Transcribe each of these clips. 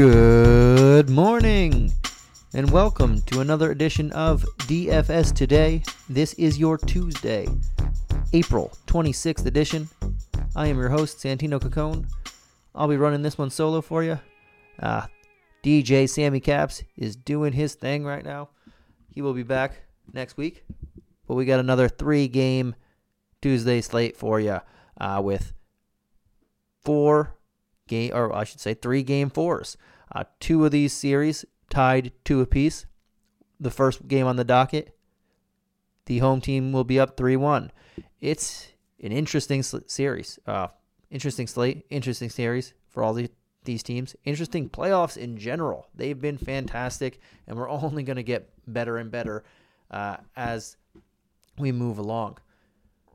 Good morning, and welcome to another edition of DFS Today. This is your Tuesday, April 26th edition. I am your host, Santino Cacone. I'll be running this one solo for you. Uh, DJ Sammy Caps is doing his thing right now. He will be back next week, but we got another three game Tuesday slate for you uh, with four game, or I should say, three game fours. Uh, two of these series tied two apiece. The first game on the docket, the home team will be up 3 1. It's an interesting sl- series. Uh, interesting slate, interesting series for all the, these teams. Interesting playoffs in general. They've been fantastic, and we're only going to get better and better uh, as we move along.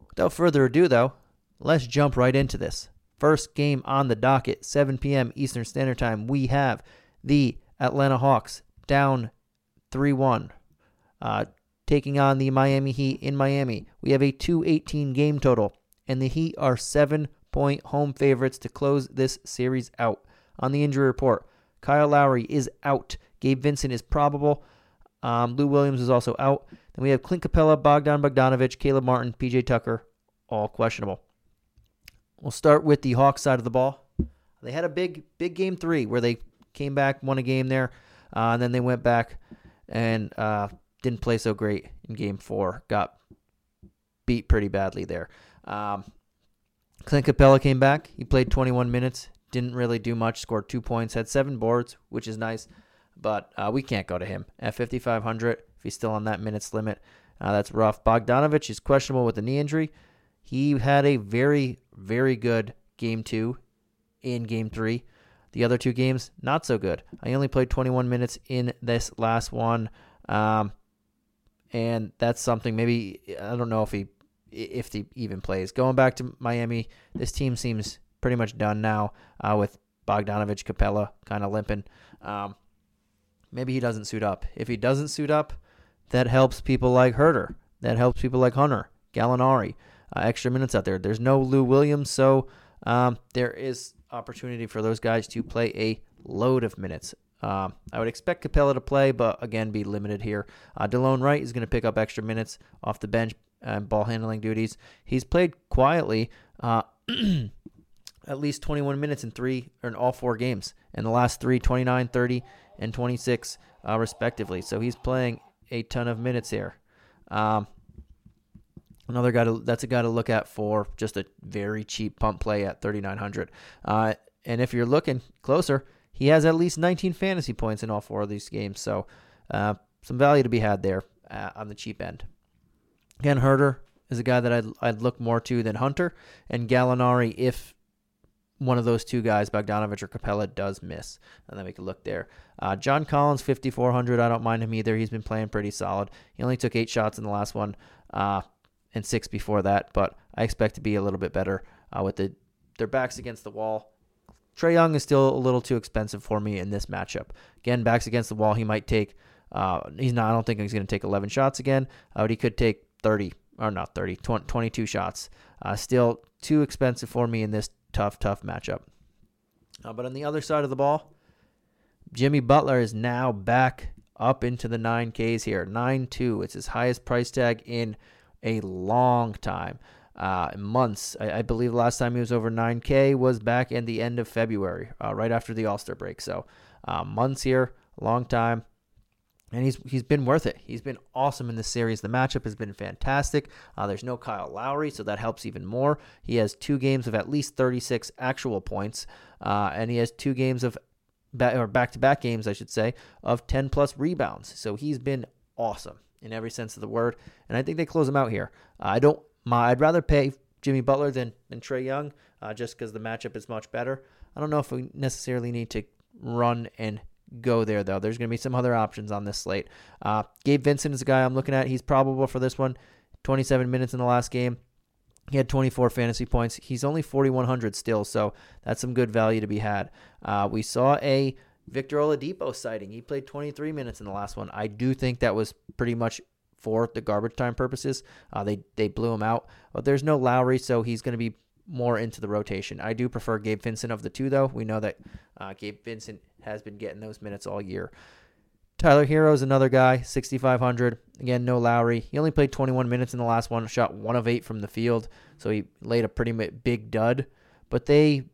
Without further ado, though, let's jump right into this. First game on the docket, 7 p.m. Eastern Standard Time. We have the Atlanta Hawks down 3 1, uh, taking on the Miami Heat in Miami. We have a 218 game total, and the Heat are seven point home favorites to close this series out. On the injury report, Kyle Lowry is out. Gabe Vincent is probable. Um, Lou Williams is also out. Then we have Clint Capela, Bogdan Bogdanovich, Caleb Martin, PJ Tucker, all questionable. We'll start with the Hawks side of the ball. They had a big, big game three where they came back, won a game there, uh, and then they went back and uh, didn't play so great in game four. Got beat pretty badly there. Um, Clint Capela came back. He played 21 minutes, didn't really do much, scored two points, had seven boards, which is nice, but uh, we can't go to him at 5,500 if he's still on that minutes limit. Uh, that's rough. Bogdanovich is questionable with a knee injury. He had a very, very good game two in game three. The other two games, not so good. I only played 21 minutes in this last one. Um, and that's something maybe, I don't know if he if he even plays. Going back to Miami, this team seems pretty much done now uh, with Bogdanovich, Capela kind of limping. Um, maybe he doesn't suit up. If he doesn't suit up, that helps people like Huerter. That helps people like Hunter, Gallinari uh, extra minutes out there. There's no Lou Williams, so um, there is opportunity for those guys to play a load of minutes. Um, I would expect Capela to play, but again, be limited here. Uh, Delon Wright is going to pick up extra minutes off the bench and ball handling duties. He's played quietly, uh, at least 21 minutes in three or in all four games. In the last three, 29, 30, and 26, uh, respectively. So he's playing a ton of minutes here. Um, Another guy to, that's a guy to look at for just a very cheap pump play at 3,900. Uh, and if you're looking closer, he has at least 19 fantasy points in all four of these games. So uh, some value to be had there uh, on the cheap end. Again, Huerter is a guy that I'd, I'd look more to than Hunter. And Gallinari, if one of those two guys, Bogdanovich or Capela, does miss. And then we can look there. Uh, John Collins, 5,400. I don't mind him either. He's been playing pretty solid. He only took eight shots in the last one. Uh, and six before that, but I expect to be a little bit better uh, with the their backs against the wall. Trae Young is still a little too expensive for me in this matchup. Again, backs against the wall, he might take. Uh, he's not. I don't think he's going to take 11 shots again, uh, but he could take 30 or not 30, 20, 22 shots. Uh, still too expensive for me in this tough, tough matchup. Uh, but on the other side of the ball, Jimmy Butler is now back up into the 9Ks here. 9 2. It's his highest price tag in a long time. Uh, months. I, I, believe the last time he was over 9K was back in the end of February, uh, right after the All Star break. So uh, months here, long time, and he's he's been worth it. He's been awesome in this series. The matchup has been fantastic. Uh, there's no Kyle Lowry, so that helps even more. He has two games of at least 36 actual points, uh, and he has two games of back or back to back games, I should say, of 10 plus rebounds. So he's been awesome in every sense of the word. And I think they close him out here. I don't. My, I'd rather pay Jimmy Butler than than Trae Young, uh, just because the matchup is much better. I don't know if we necessarily need to run and go there though. There's going to be some other options on this slate. Uh, Gabe Vincent is a guy I'm looking at. He's probable for this one. 27 minutes in the last game. He had 24 fantasy points. He's only 4,100 still, so that's some good value to be had. Uh, we saw a Victor Oladipo sighting. He played 23 minutes in the last one. I do think that was pretty much for the garbage time purposes. Uh, they they blew him out, but there's no Lowry, so he's going to be more into the rotation. I do prefer Gabe Vincent of the two, though. We know that uh, Gabe Vincent has been getting those minutes all year. Tyler Herro is another guy, 6,500. Again, no Lowry. He only played 21 minutes in the last one, shot one of eight from the field, so he laid a pretty big dud. But they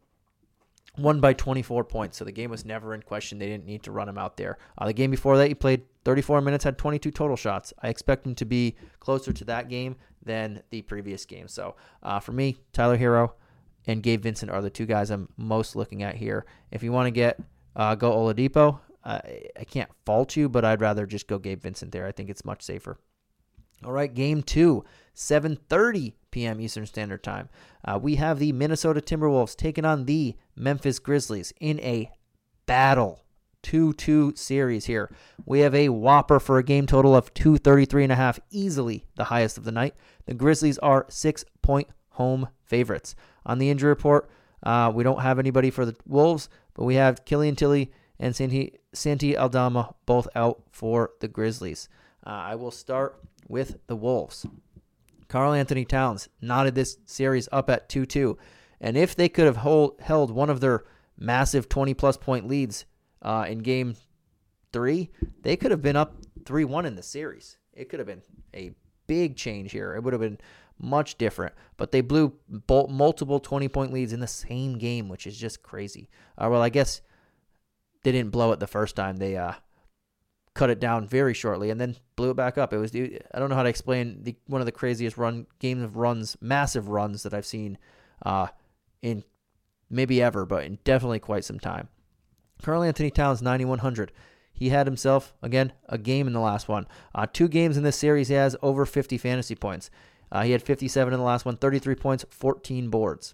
won by 24 points, so the game was never in question. They didn't need to run him out there. Uh, the game before that, he played 34 minutes, had 22 total shots. I expect him to be closer to that game than the previous game. So uh, for me, Tyler Herro and Gabe Vincent are the two guys I'm most looking at here. If you want to get uh, go Oladipo, I, I can't fault you, but I'd rather just go Gabe Vincent there. I think it's much safer. All right, game two, 7:30 p.m. Eastern Standard Time. Uh, we have the Minnesota Timberwolves taking on the Memphis Grizzlies in a battle 2-2 series here. We have a whopper for a game total of 233 and a half, easily the highest of the night. The Grizzlies are 6-point home favorites. On the injury report, uh, we don't have anybody for the Wolves, but we have Killian Tillie and Santi, Santi Aldama both out for the Grizzlies. Uh, I will start with the Wolves. Karl-Anthony Towns knotted this series up at 2 2. And if they could have hold, held one of their massive 20 plus point leads uh, in game three, they could have been up 3 1 in the series. It could have been a big change here. It would have been much different. But they blew multiple 20 point leads in the same game, which is just crazy. Uh, well, I guess they didn't blow it the first time. They uh, cut it down very shortly and then blew it back up. It was I don't know how to explain the one of the craziest run games of runs, massive runs that I've seen uh, in maybe ever, but in definitely quite some time. Karl-Anthony Towns 9100. He had himself again a game in the last one. Uh, two games in this series, he has over 50 fantasy points. Uh, he had 57 in the last one, 33 points, 14 boards.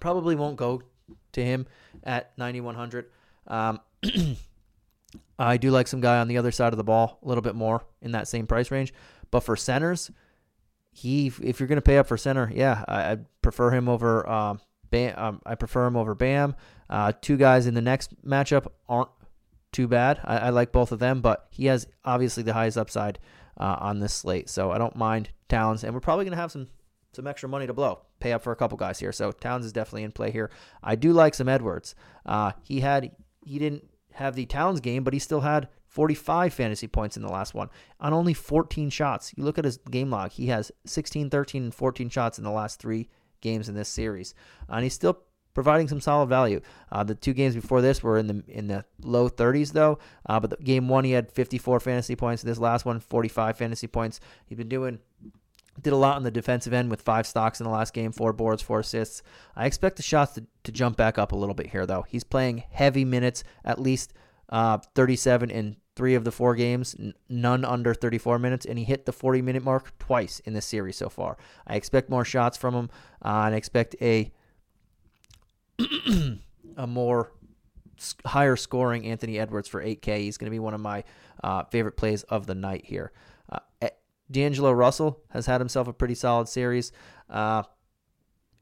Probably won't go to him at 9100. Um, I do like some guy on the other side of the ball a little bit more in that same price range. But for centers, he if you're going to pay up for center, yeah, I, I prefer him over um, Bam. Um, I prefer him over Bam. Uh, two guys in the next matchup aren't too bad. I, I, like both of them, but he has obviously the highest upside uh, on this slate, so I don't mind Towns. And we're probably going to have some some extra money to blow. Pay up for a couple guys here, so Towns is definitely in play here. I do like some Edwards. Uh, he had he didn't have the Towns game, but he still had 45 fantasy points in the last one on only 14 shots. You look at his game log, he has 16, 13, and 14 shots in the last three games in this series. And he's still providing some solid value. Uh, the two games before this were in the in the low 30s though. Uh, but the game one he had 54 fantasy points. This last one 45 fantasy points. He's been doing did a lot on the defensive end with five stocks in the last game, four boards, four assists. I expect the shots to, to jump back up a little bit here, though. He's playing heavy minutes, at least uh, 37 in three of the four games, n- none under 34 minutes, and he hit the 40 minute mark twice in this series so far. I expect more shots from him, uh, and I expect a a more higher scoring Anthony Edwards for 8K. He's going to be one of my uh, favorite plays of the night here. Uh, D'Angelo Russell has had himself a pretty solid series uh,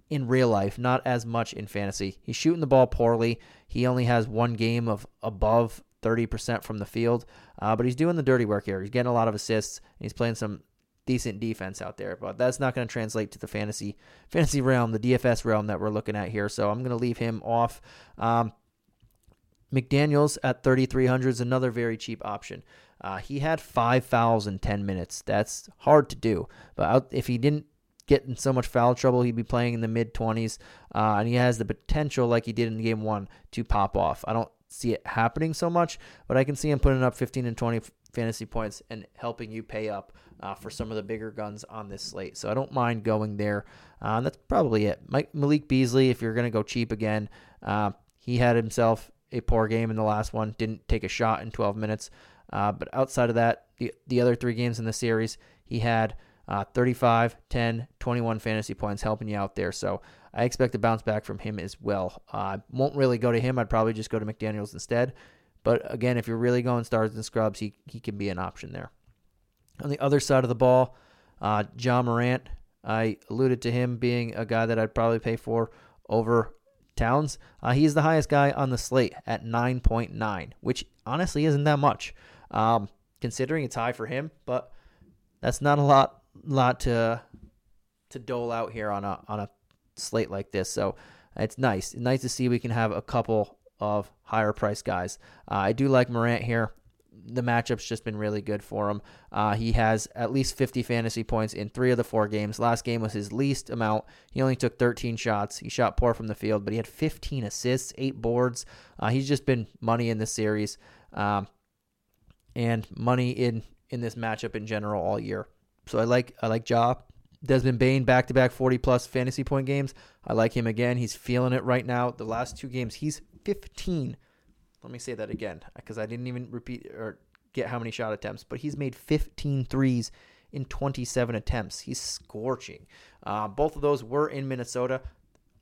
in real life, not as much in fantasy. He's shooting the ball poorly. He only has one game of above 30% from the field, uh, but he's doing the dirty work here. He's getting a lot of assists. And he's playing some decent defense out there, but that's not going to translate to the fantasy fantasy realm, the DFS realm that we're looking at here. So I'm going to leave him off. Um, McDaniels at 3,300 is another very cheap option. Uh, he had five fouls in 10 minutes. That's hard to do. But if he didn't get in so much foul trouble, he'd be playing in the mid 20s. Uh, and he has the potential, like he did in game one, to pop off. I don't see it happening so much, but I can see him putting up 15 and 20 fantasy points and helping you pay up uh, for some of the bigger guns on this slate. So I don't mind going there. Uh, that's probably it. Mike, Malik Beasley, if you're going to go cheap again, uh, he had himself a poor game in the last one. Didn't take a shot in 12 minutes. Uh, but outside of that, the, the other three games in the series, he had uh, 35, 10, 21 fantasy points helping you out there. So I expect to bounce back from him as well. I uh, won't really go to him. I'd probably just go to McDaniels instead. But again, if you're really going stars and scrubs, he, he can be an option there. On the other side of the ball, uh, Ja Morant, I alluded to him being a guy that I'd probably pay for over Towns. Uh, he's the highest guy on the slate at 9.9, which honestly isn't that much, um, considering it's high for him. But that's not a lot, lot to to dole out here on a on a slate like this. So it's nice, nice to see we can have a couple of higher price guys. Uh, I do like Morant here. The matchup's just been really good for him. Uh, he has at least 50 fantasy points in three of the four games. Last game was his least amount. He only took 13 shots. He shot poor from the field, but he had 15 assists, eight boards. Uh, he's just been money in this series um, and money in in this matchup in general all year. So I like I like Ja. Desmond Bane back to back 40 plus fantasy point games. I like him again. He's feeling it right now. The last two games, he's 15. Let me say that again because I didn't even repeat or get how many shot attempts, but he's made 15 threes in 27 attempts. He's scorching. Uh, both of those were in Minnesota.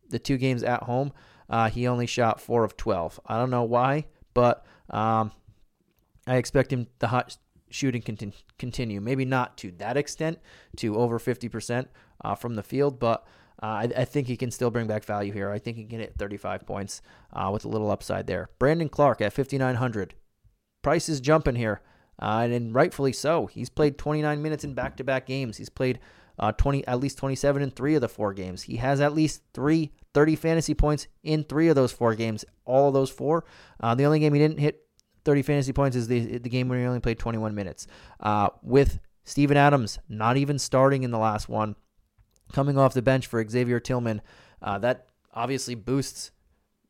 The two games at home, uh, he only shot four of 12. I don't know why, but um, I expect him the hot shooting conti- continue. Maybe not to that extent, to over 50% uh, from the field, but uh, I, I, think he can still bring back value here. I think he can hit 35 points uh, with a little upside there. Brandon Clarke at 5,900. Price is jumping here, uh, and, and, rightfully so. He's played 29 minutes in back-to-back games. He's played uh, 20, at least 27 in three of the four games. He has at least three 30 fantasy points in three of those four games. All of those four. Uh, the only game he didn't hit 30 fantasy points is the the game where he only played 21 minutes. Uh, with Steven Adams not even starting in the last one, coming off the bench for Xavier Tillman, uh, that obviously boosts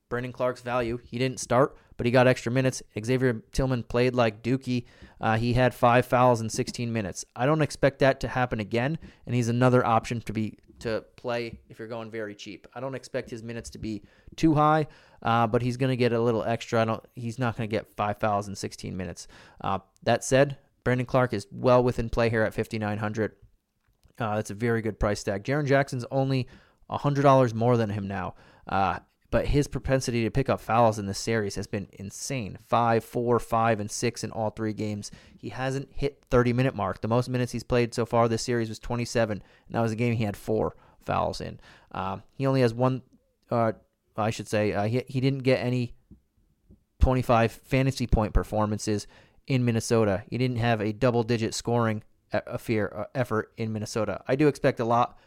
Brandon Clarke's value. He didn't start, but he got extra minutes. Xavier Tillman played like Dookie. Uh, he had five fouls in 16 minutes. I don't expect that to happen again, and he's another option to be to play if you're going very cheap. I don't expect his minutes to be too high, uh, but he's going to get a little extra. I don't. He's not going to get five fouls in 16 minutes. Uh, that said, Brandon Clarke is well within play here at 5,900. Uh, that's a very good price tag. Jaren Jackson's only $100 more than him now. Uh, but his propensity to pick up fouls in this series has been insane. Five, four, five, and six in all three games. He hasn't hit 30 minute mark. The most minutes he's played so far this series was 27, and that was a game he had four fouls in. Um, he only has one. Uh, I should say uh, he he didn't get any 25 fantasy point performances in Minnesota. He didn't have a double digit scoring affair, fear effort in Minnesota. I do expect a lot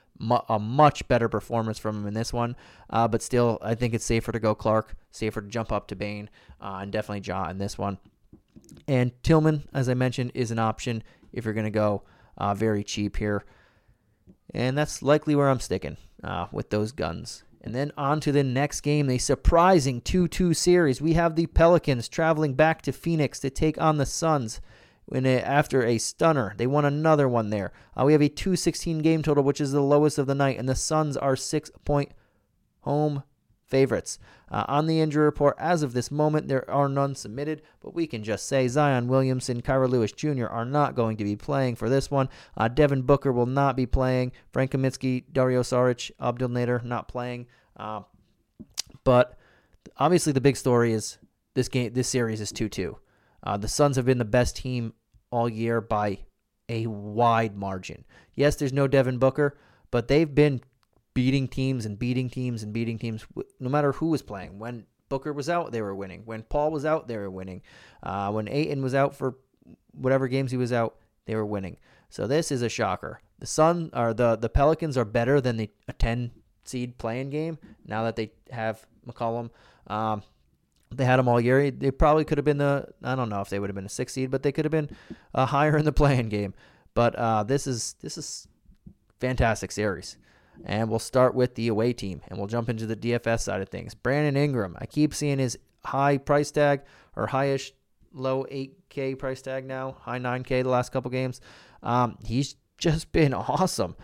a much better performance from him in this one. Uh, but still, I think it's safer to go Clarke, safer to jump up to Bane, uh, and definitely Ja in this one. And Tillman, as I mentioned, is an option if you're going to go uh, very cheap here. And that's likely where I'm sticking uh, with those guns. And then on to the next game, a surprising 2 2 series. We have the Pelicans traveling back to Phoenix to take on the Suns after a stunner. They won another one there. Uh, we have a 216 game total, which is the lowest of the night, and the Suns are six point home favorites. Uh, on the injury report, as of this moment, there are none submitted, but we can just say Zion Williamson, Kira Lewis Jr. are not going to be playing for this one. Uh, Devin Booker will not be playing. Frank Kaminsky, Dario Saric, Abdul Nader not playing. Uh, but obviously, the big story is this game. This series is two two. Uh, the Suns have been the best team all year by a wide margin. Yes, there's no Devin Booker, but they've been beating teams and beating teams and beating teams no matter who was playing. When Booker was out, they were winning. When Paul was out, they were winning. Uh, when Ayton was out for whatever games he was out, they were winning. So this is a shocker. The Sun or the the Pelicans are better than the a 10 seed play-in game now that they have McCollum. Um, they had them all year. They probably could have been the I don't know if they would have been a six seed, but they could have been uh, higher in the play-in game. But uh, this is this is fantastic series, and we'll start with the away team, and we'll jump into the DFS side of things. Brandon Ingram, I keep seeing his high price tag or highish low 8K price tag now, high 9K the last couple games. Um, he's just been awesome.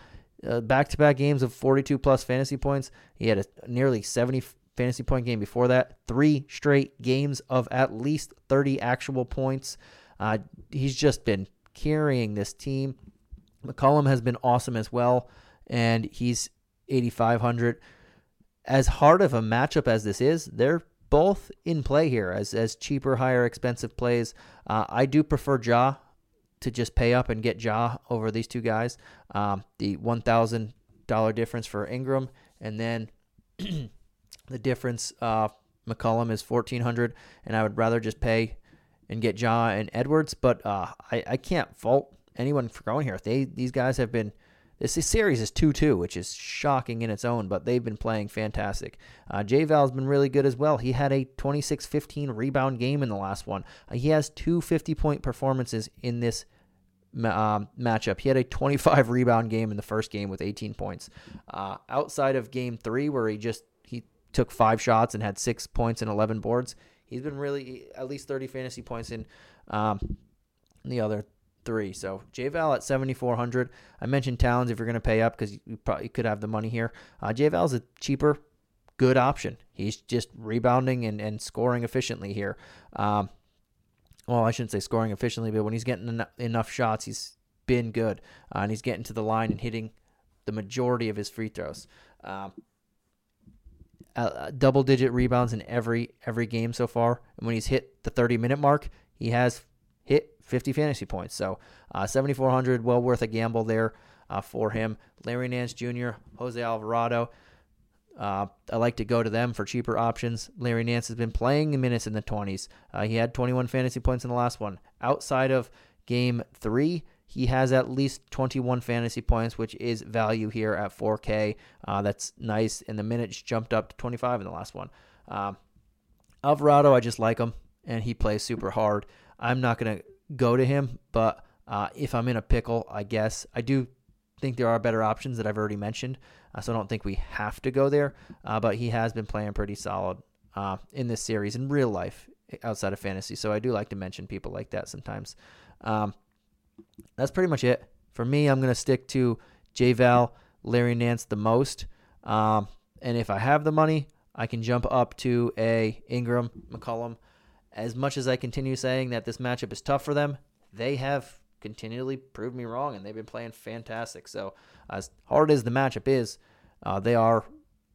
Back to back games of 42 plus fantasy points. He had a nearly 70 fantasy point game before that. Three straight games of at least 30 actual points. Uh, he's just been carrying this team. McCollum has been awesome as well, and he's 8,500. As hard of a matchup as this is, they're both in play here as as cheaper, higher, expensive plays. Uh, I do prefer Ja to just pay up and get Ja over these two guys. Um, the one thousand dollar difference for Ingram, and then The difference, uh, McCollum is fourteen hundred, and I would rather just pay and get Ja and Edwards. But uh, I I can't fault anyone for going here. They these guys have been This series is 2 2, which is shocking in its own, but they've been playing fantastic. Uh, J Val's been really good as well. He had a 26 15 rebound game in the last one. Uh, he has two 50 point performances in this um, matchup. He had a 25 rebound game in the first game with 18 points. Uh, outside of game three, where he just took five shots and had six points and 11 boards, he's been really at least 30 fantasy points in um, the other three. So J Val at 7,400. I mentioned Towns if you're going to pay up because you probably could have the money here. Uh, Val's a cheaper, good option. He's just rebounding and, and scoring efficiently here. Um, well, I shouldn't say scoring efficiently, but when he's getting en- enough shots, he's been good. Uh, and he's getting to the line and hitting the majority of his free throws. Um, uh, double digit rebounds in every every game so far. And when he's hit the 30 minute mark, he has hit 50 fantasy points. So uh, 7,400, well worth a gamble there uh, for him. Larry Nance Jr., Jose Alvarado. Uh, I like to go to them for cheaper options. Larry Nance has been playing minutes in the 20s. Uh, he had 21 fantasy points in the last one. Outside of game three, he has at least 21 fantasy points, which is value here at 4K. Uh, that's nice. And the minutes jumped up to 25 in the last one. Um, Alvarado, I just like him, and he plays super hard. I'm not going to go to him, but uh, if I'm in a pickle, I guess I do think there are better options that I've already mentioned. Uh, so I don't think we have to go there. Uh, but he has been playing pretty solid uh, in this series in real life outside of fantasy. So I do like to mention people like that sometimes. Um, that's pretty much it. For me, I'm going to stick to J Val, Larry Nance the most. Um, and if I have the money, I can jump up to a Ingram, McCollum. As much as I continue saying that this matchup is tough for them, they have continually proved me wrong, and they've been playing fantastic. So, as hard as the matchup is, uh, they are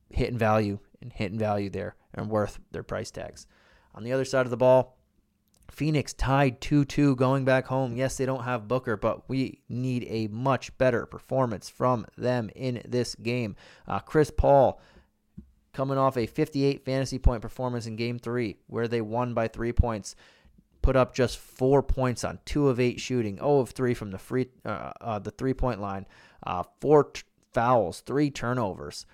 hitting value and hitting value there and worth their price tags. On the other side of the ball, Phoenix tied 2 2 going back home. Yes, they don't have Booker, but we need a much better performance from them in this game. Uh, Chris Paul coming off a 58 fantasy point performance in game three, where they won by three points put up just four points on two of eight shooting, 0 of three from the free uh, uh, the three point line, uh, four t- fouls, three turnovers.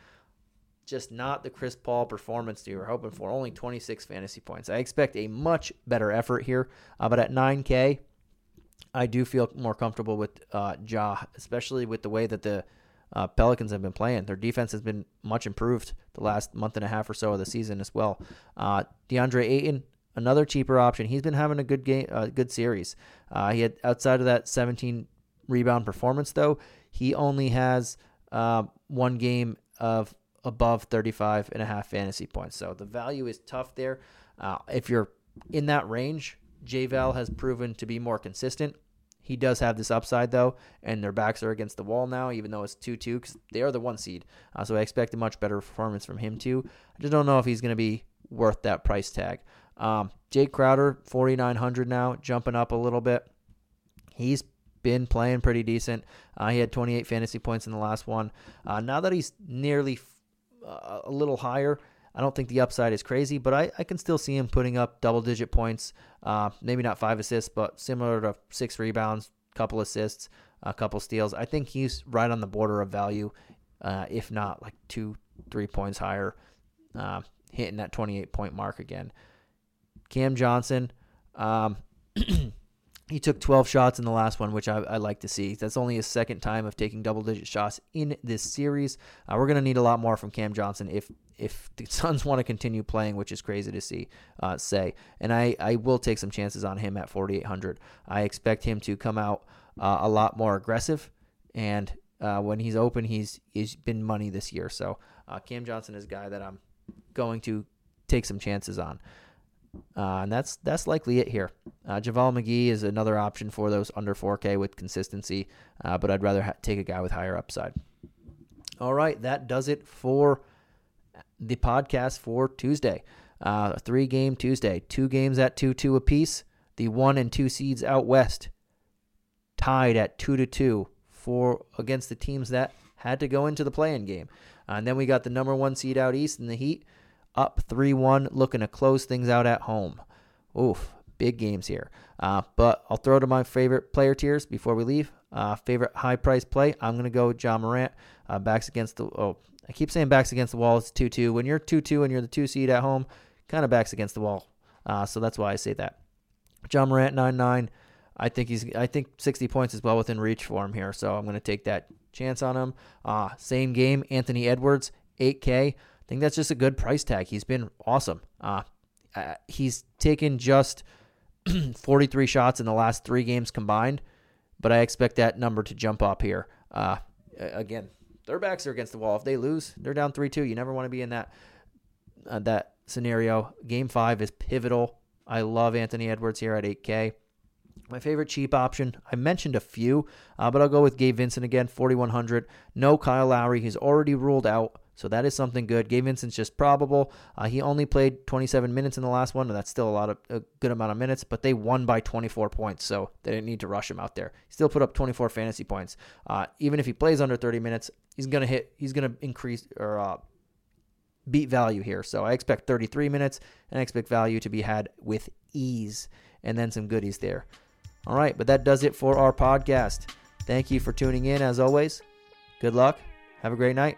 Just not the Chris Paul performance that you were hoping for. Only 26 fantasy points. I expect a much better effort here, uh, but at 9K, I do feel more comfortable with uh, Ja, especially with the way that the uh, Pelicans have been playing. Their defense has been much improved the last month and a half or so of the season as well. Uh, DeAndre Ayton, another cheaper option. He's been having a good game, uh, good series. Uh, he had outside of that 17 rebound performance though, he only has uh, one game of above 35 and a half fantasy points. So the value is tough there. Uh, if you're in that range, JVal has proven to be more consistent. He does have this upside though, and their backs are against the wall now, even though it's 2 2, because they are the one seed. Uh, so I expect a much better performance from him too. I just don't know if he's going to be worth that price tag. Um, Jae Crowder, 4,900 now, jumping up a little bit. He's been playing pretty decent. Uh, he had 28 fantasy points in the last one. Uh, now that he's nearly a little higher, I don't think the upside is crazy, but I, I can still see him putting up double digit points. Uh, maybe not five assists, but similar to six rebounds, couple assists, a couple steals. I think he's right on the border of value, uh, if not like two, three points higher, uh, hitting that 28 point mark again. Cam Johnson, um, he took 12 shots in the last one, which I, I, like to see. That's only his second time of taking double digit shots in this series. Uh, we're going to need a lot more from Cam Johnson if if the Suns want to continue playing, which is crazy to see, uh, say. And I, I will take some chances on him at 4,800. I expect him to come out uh, a lot more aggressive. And uh, when he's open, he's he's been money this year. So uh, Cam Johnson is a guy that I'm going to take some chances on. Uh, and that's that's likely it here. Uh, JaVale McGee is another option for those under 4K with consistency, uh, but I'd rather ha- take a guy with higher upside. All right, that does it for the podcast for Tuesday. Uh, three game Tuesday, two games at 2 2 apiece. The one and two seeds out west tied at 2 to 2 for against the teams that had to go into the play in game. Uh, and then we got the number one seed out east in the Heat up 3 1, looking to close things out at home. Oof. big games here. Uh, but I'll throw to my favorite player tiers before we leave. Uh, favorite high price play, I'm going to go John Morant. Uh, backs against the, oh, I keep saying backs against the wall. It's 2 2. When you're 2 2 and you're the two seed at home, kind of backs against the wall. Uh, so that's why I say that. John Morant, 9 9. I think he's. I think 60 points is well within reach for him here, so I'm going to take that chance on him. Uh, same game, Anthony Edwards, 8K. Think that's just a good price tag. He's been awesome. Uh, uh, he's taken just 43 shots in the last three games combined, but I expect that number to jump up here. Uh, again, their backs are against the wall. If they lose, they're down 3 2. You never want to be in that uh, that scenario. Game five is pivotal. I love Anthony Edwards here at 8K. My favorite cheap option, I mentioned a few, uh, but I'll go with Gabe Vincent again, 4,100. No Kyle Lowry. He's already ruled out, so that is something good. Gabe Vincent's just probable. Uh, he only played 27 minutes in the last one, and that's still a lot of a good amount of minutes, but they won by 24 points, so they didn't need to rush him out there. He still put up 24 fantasy points. Uh, even if he plays under 30 minutes, he's to hit, he's to increase or uh, beat value here. So I expect 33 minutes, and I expect value to be had with ease, and then some goodies there. All right, but that does it for our podcast. Thank you for tuning in as always. Good luck. Have a great night.